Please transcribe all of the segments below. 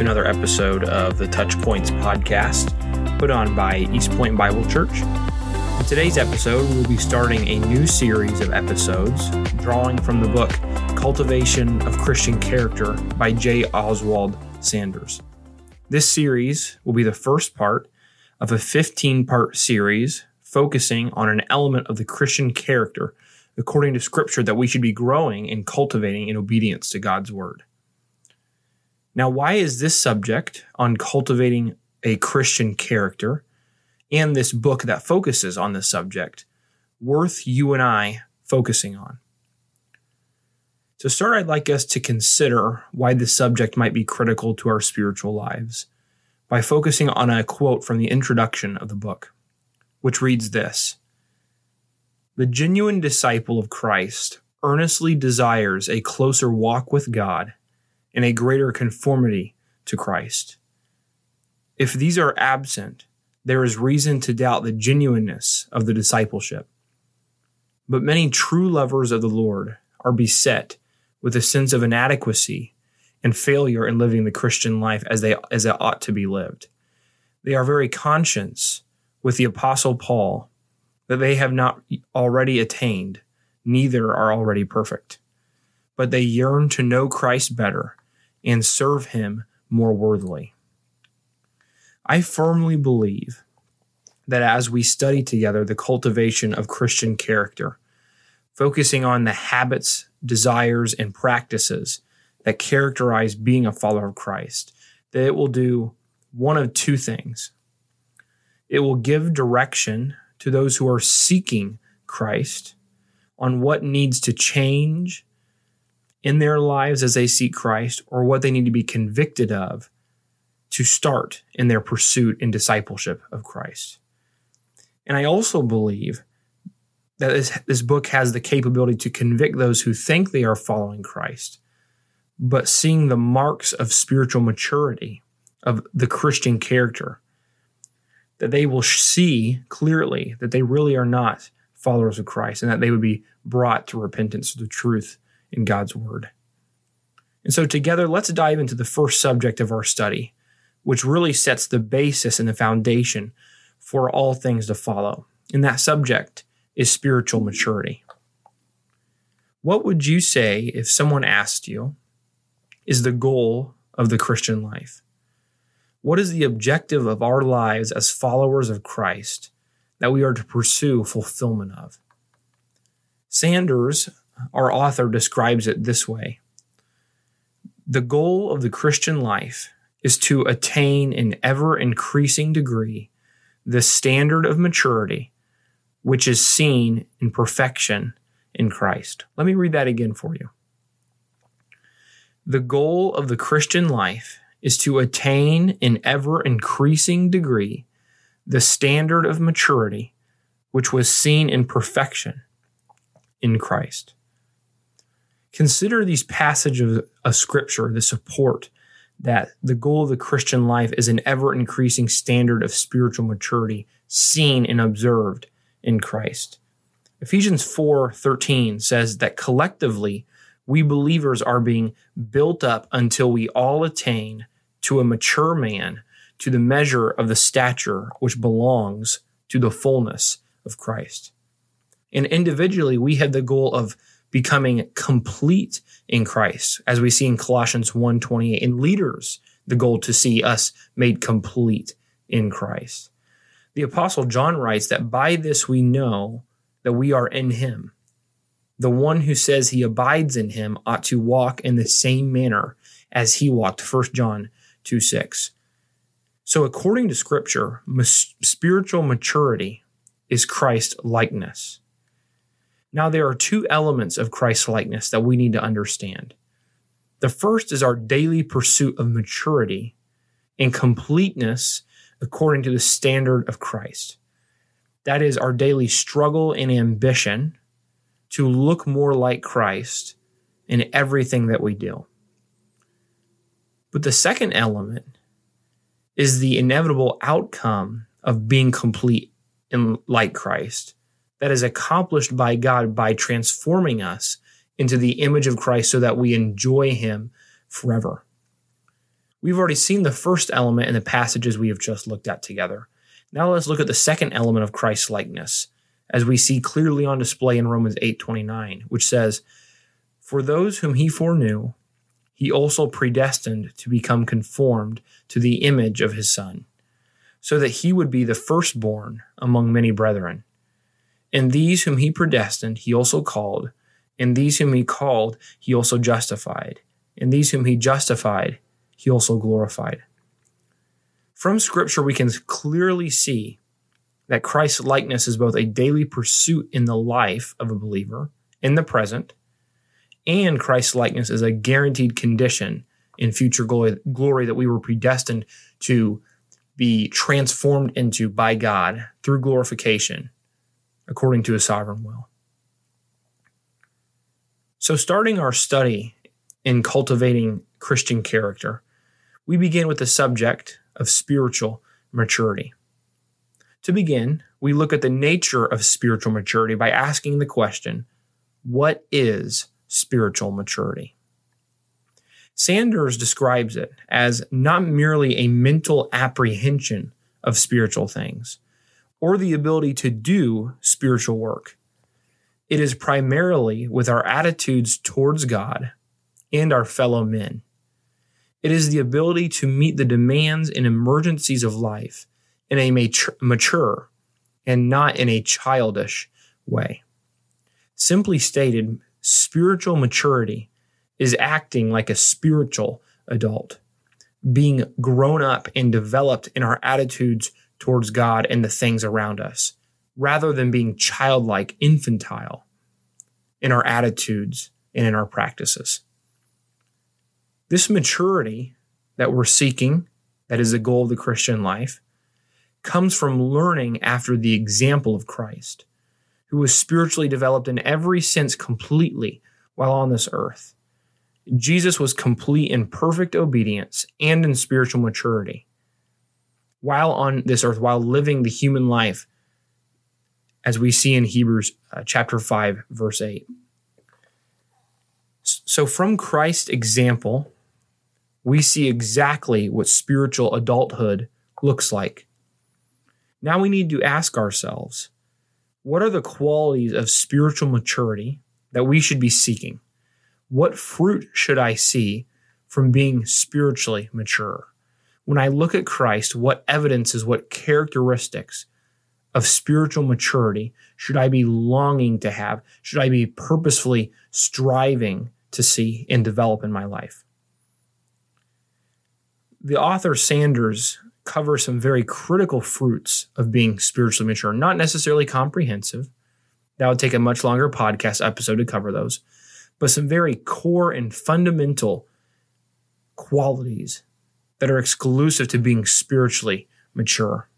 to another episode of the TouchPointes podcast put on by East Point Bible Church. In today's episode, we'll be starting a new series of episodes drawing from the book Cultivation of Christian Character by J. Oswald Sanders. This series will be the first part of a 15 part series focusing on an element of the Christian character according to Scripture that we should be growing and cultivating in obedience to God's Word. Now, why is this subject on cultivating a Christian character and this book that focuses on this subject worth you and I focusing on? To start, I'd like us to consider why this subject might be critical to our spiritual lives by focusing on a quote from the introduction of the book, which reads this The genuine disciple of Christ earnestly desires a closer walk with God and a greater conformity to Christ. If these are absent, there is reason to doubt the genuineness of the discipleship. But many true lovers of the Lord are beset with a sense of inadequacy and failure in living the Christian life as they as it ought to be lived. They are very conscious with the apostle Paul that they have not already attained, neither are already perfect. But they yearn to know Christ better and serve him more worthily. I firmly believe that as we study together the cultivation of Christian character, focusing on the habits, desires, and practices that characterize being a follower of Christ, that it will do one of two things. It will give direction to those who are seeking Christ on what needs to change in their lives as they seek Christ or what they need to be convicted of to start in their pursuit and discipleship of Christ. And I also believe that this, this book has the capability to convict those who think they are following Christ, but seeing the marks of spiritual maturity, of the Christian character, that they will see clearly that they really are not followers of Christ and that they would be brought to repentance to the truth in God's Word. And so, together, let's dive into the first subject of our study, which really sets the basis and the foundation for all things to follow. And that subject is spiritual maturity. What would you say if someone asked you, is the goal of the Christian life? What is the objective of our lives as followers of Christ that we are to pursue fulfillment of? Sanders our author describes it this way The goal of the Christian life is to attain in ever increasing degree the standard of maturity which is seen in perfection in Christ. Let me read that again for you. The goal of the Christian life is to attain in ever increasing degree the standard of maturity which was seen in perfection in Christ. Consider these passages of scripture the support that the goal of the Christian life is an ever increasing standard of spiritual maturity seen and observed in Christ. Ephesians 4:13 says that collectively we believers are being built up until we all attain to a mature man to the measure of the stature which belongs to the fullness of Christ. And individually we have the goal of becoming complete in Christ, as we see in Colossians 1:28. In leaders, the goal to see us made complete in Christ. The apostle John writes that by this we know that we are in him. The one who says he abides in him ought to walk in the same manner as he walked. 1 John 2 6. So, according to scripture, spiritual maturity is Christ likeness. Now, there are two elements of Christ likeness that we need to understand. The first is our daily pursuit of maturity and completeness according to the standard of Christ. That is our daily struggle and ambition to look more like Christ in everything that we do. But the second element is the inevitable outcome of being complete and like Christ that is accomplished by God by transforming us into the image of Christ so that we enjoy Him forever. We've already seen the first element in the passages we have just looked at together. Now let's look at the second element of Christ's likeness, as we see clearly on display in Romans 8:29, which says, "For those whom he foreknew, he also predestined to become conformed to the image of his son, so that he would be the firstborn among many brethren. And these whom he predestined, he also called, and these whom he called, he also justified, and these whom he justified, he also glorified. From Scripture, we can clearly see that Christ's likeness is both a daily pursuit in the life of a believer in the present, and Christ's likeness is a guaranteed condition in future glory, glory that we were predestined to be transformed into by God through glorification according to his sovereign will. So, starting our study in cultivating Christian character, we begin with the subject of spiritual maturity. To begin, we look at the nature of spiritual maturity by asking the question what is spiritual maturity? Sanders describes it as not merely a mental apprehension of spiritual things or the ability to do spiritual work. It is primarily with our attitudes towards God and our fellow men. It is the ability to meet the demands and emergencies of life in a mature and not in a childish way. Simply stated, spiritual maturity is acting like a spiritual adult, being grown up and developed in our attitudes towards God and the things around us, rather than being childlike, infantile in our attitudes and in our practices. This maturity that we're seeking, that is the goal of the Christian life, comes from learning after the example of Christ, who was spiritually developed in every sense completely while on this earth. Jesus was complete in perfect obedience and in spiritual maturity while on this earth, while living the human life, as we see in Hebrews uh, chapter 5, verse 8. So, from Christ's example, we see exactly what spiritual adulthood looks like. Now we need to ask ourselves what are the qualities of spiritual maturity that we should be seeking? What fruit should I see from being spiritually mature? When I look at Christ, what evidences, what characteristics of spiritual maturity should I be longing to have? Should I be purposefully striving to see and develop in my life? the author Sanders covers some very critical fruits of being spiritually mature, not necessarily comprehensive. That would take a much longer podcast episode to cover those, but some very core and fundamental qualities that are exclusive to being spiritually mature,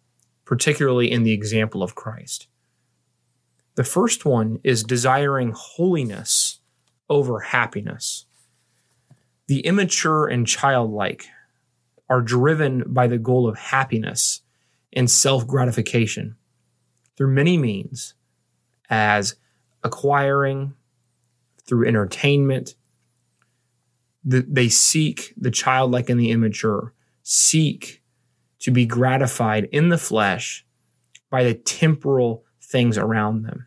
particularly in the example of Christ. The first one is desiring holiness over happiness. The immature and childlike are driven by the goal of happiness and self gratification through many means, as acquiring, through entertainment. They seek, the childlike and the immature, seek to be gratified in the flesh by the temporal things around them.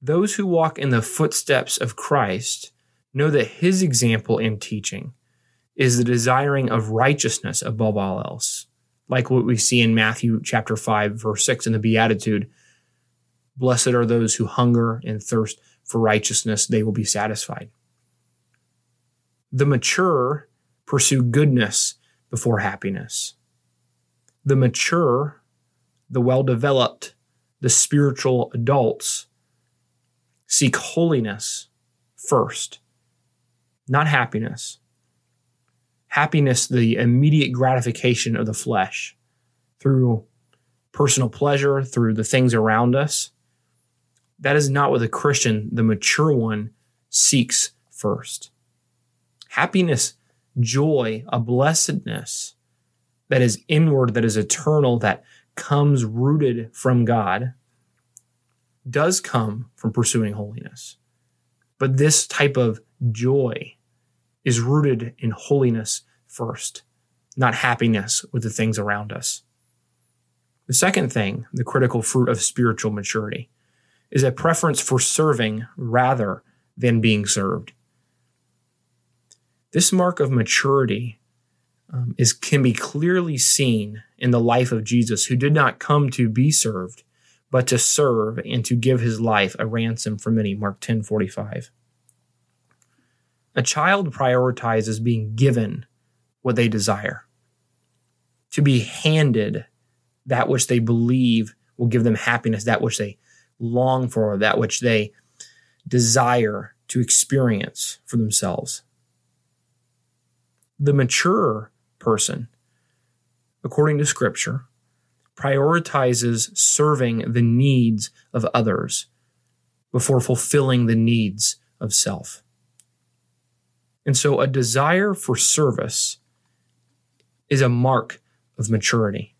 Those who walk in the footsteps of Christ know that his example and teaching is the desiring of righteousness above all else. Like what we see in Matthew chapter 5, verse 6 in the Beatitude Blessed are those who hunger and thirst for righteousness, they will be satisfied. The mature pursue goodness before happiness. The mature, the well developed, the spiritual adults seek holiness first, not happiness happiness, the immediate gratification of the flesh through personal pleasure, through the things around us. That is not what the Christian, the mature one, seeks first. Happiness, joy, a blessedness that is inward, that is eternal, that comes rooted from God, does come from pursuing holiness. But this type of joy is rooted in holiness first, not happiness with the things around us. The second thing, the critical fruit of spiritual maturity, is a preference for serving rather than being served. This mark of maturity um, is can be clearly seen in the life of Jesus, who did not come to be served, but to serve and to give his life a ransom for many. Mark 10 45. A child prioritizes being given what they desire, to be handed that which they believe will give them happiness, that which they long for, that which they desire to experience for themselves. The mature person, according to Scripture, prioritizes serving the needs of others before fulfilling the needs of self. And so a desire for service is a mark of maturity.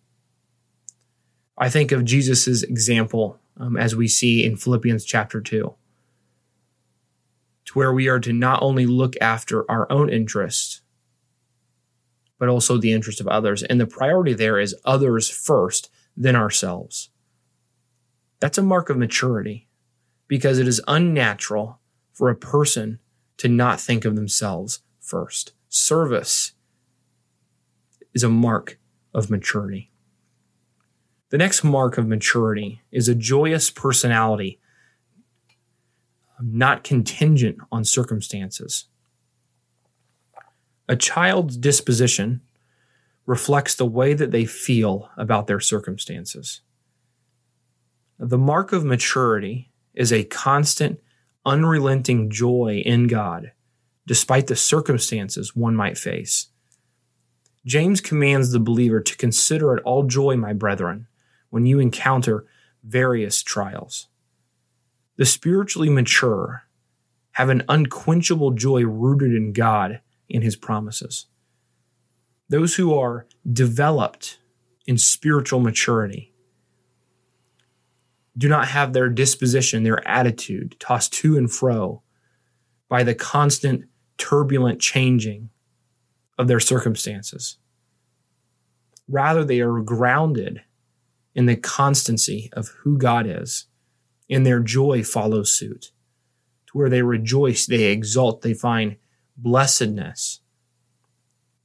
I think of Jesus' example um, as we see in Philippians chapter 2, to where we are to not only look after our own interests, but also the interest of others. And the priority there is others first, then ourselves. That's a mark of maturity because it is unnatural for a person to not think of themselves first. Service is a mark of maturity. The next mark of maturity is a joyous personality, not contingent on circumstances. A child's disposition reflects the way that they feel about their circumstances. The mark of maturity is a constant, unrelenting joy in God, despite the circumstances one might face. James commands the believer to consider it all joy, my brethren, when you encounter various trials. The spiritually mature have an unquenchable joy rooted in God in his promises. Those who are developed in spiritual maturity do not have their disposition, their attitude tossed to and fro by the constant turbulent changing of their circumstances. Rather, they are grounded in the constancy of who God is, and their joy follows suit. To where they rejoice, they exult, they find blessedness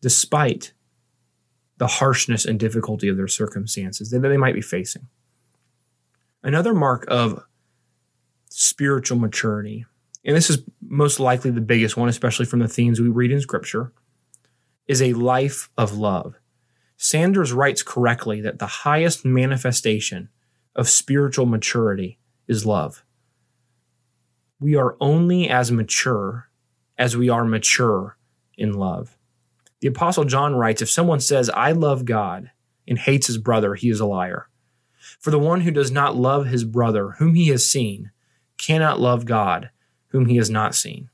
despite the harshness and difficulty of their circumstances that they might be facing. Another mark of spiritual maturity, and this is most likely the biggest one, especially from the themes we read in Scripture, is a life of love. Sanders writes correctly that the highest manifestation of spiritual maturity is love. We are only as mature as we are mature in love. The Apostle John writes If someone says, I love God, and hates his brother, he is a liar. For the one who does not love his brother, whom he has seen, cannot love God, whom he has not seen.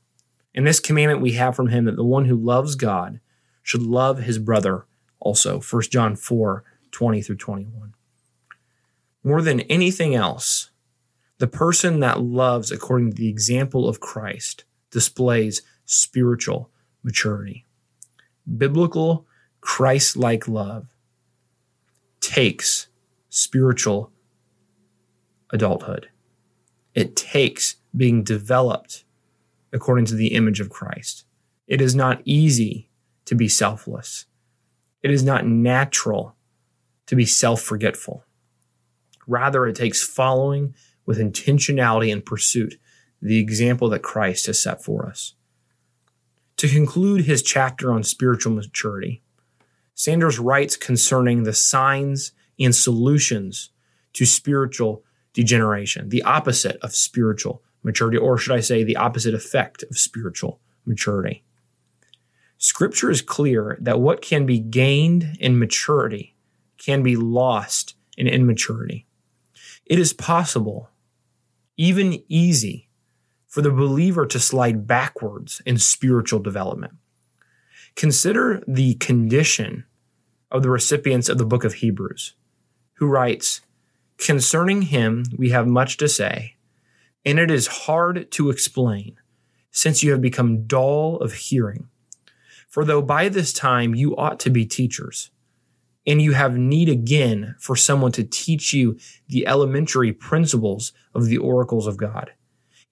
In this commandment we have from him that the one who loves God should love his brother also. 1 John 4 20 through 21. More than anything else, the person that loves according to the example of Christ displays spiritual maturity biblical, Christ like love takes spiritual adulthood. It takes being developed according to the image of Christ. It is not easy to be selfless. It is not natural to be self forgetful. Rather, it takes following with intentionality and pursuit the example that Christ has set for us. To conclude his chapter on spiritual maturity, Sanders writes concerning the signs and solutions to spiritual degeneration, the opposite of spiritual maturity, or should I say, the opposite effect of spiritual maturity. Scripture is clear that what can be gained in maturity can be lost in immaturity. It is possible, even easy, for the believer to slide backwards in spiritual development. Consider the condition of the recipients of the book of Hebrews, who writes, Concerning him, we have much to say, and it is hard to explain, since you have become dull of hearing. For though by this time you ought to be teachers, and you have need again for someone to teach you the elementary principles of the oracles of God,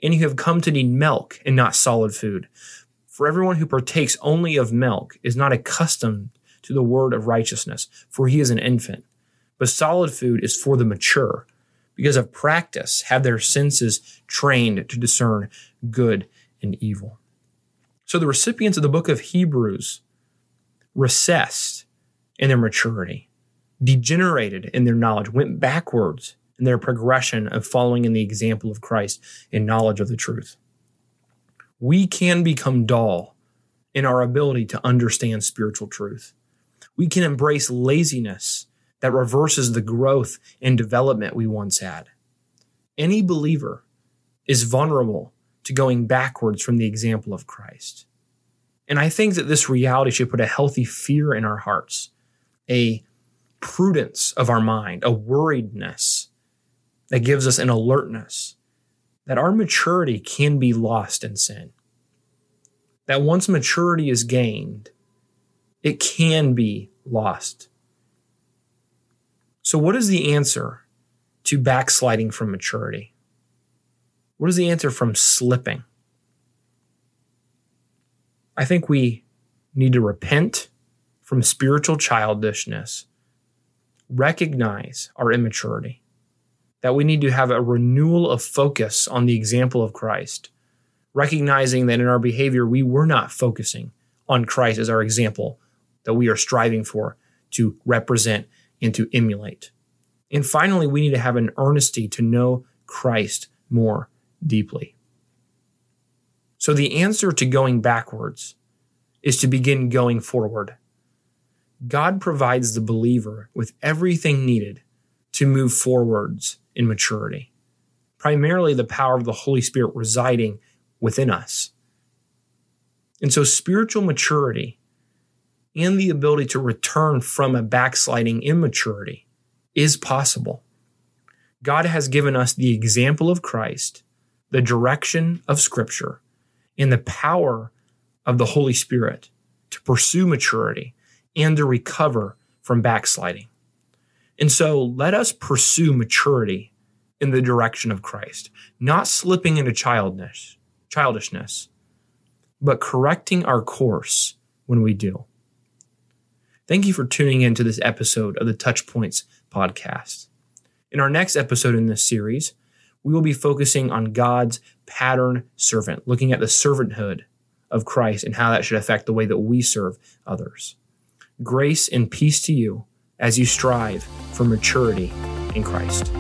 and you have come to need milk and not solid food. For everyone who partakes only of milk is not accustomed to the word of righteousness, for he is an infant. But solid food is for the mature, because of practice have their senses trained to discern good and evil. So the recipients of the book of Hebrews recessed in their maturity, degenerated in their knowledge, went backwards in their progression of following in the example of Christ in knowledge of the truth. We can become dull in our ability to understand spiritual truth. We can embrace laziness that reverses the growth and development we once had. Any believer is vulnerable to going backwards from the example of Christ. And I think that this reality should put a healthy fear in our hearts, a prudence of our mind, a worriedness that gives us an alertness that our maturity can be lost in sin. That once maturity is gained, it can be lost. So, what is the answer to backsliding from maturity? What is the answer from slipping? I think we need to repent from spiritual childishness, recognize our immaturity, that we need to have a renewal of focus on the example of Christ, recognizing that in our behavior, we were not focusing on Christ as our example that we are striving for to represent and to emulate. And finally, we need to have an earnesty to know Christ more deeply. So the answer to going backwards is to begin going forward. God provides the believer with everything needed to move forwards in maturity, primarily the power of the Holy Spirit residing within us. And so spiritual maturity and the ability to return from a backsliding immaturity is possible. God has given us the example of Christ the direction of Scripture, and the power of the Holy Spirit to pursue maturity and to recover from backsliding. And so let us pursue maturity in the direction of Christ, not slipping into childishness, childishness, but correcting our course when we do. Thank you for tuning in to this episode of the TouchPointes podcast. In our next episode in this series, we will be focusing on God's pattern servant, looking at the servanthood of Christ and how that should affect the way that we serve others. Grace and peace to you as you strive for maturity in Christ.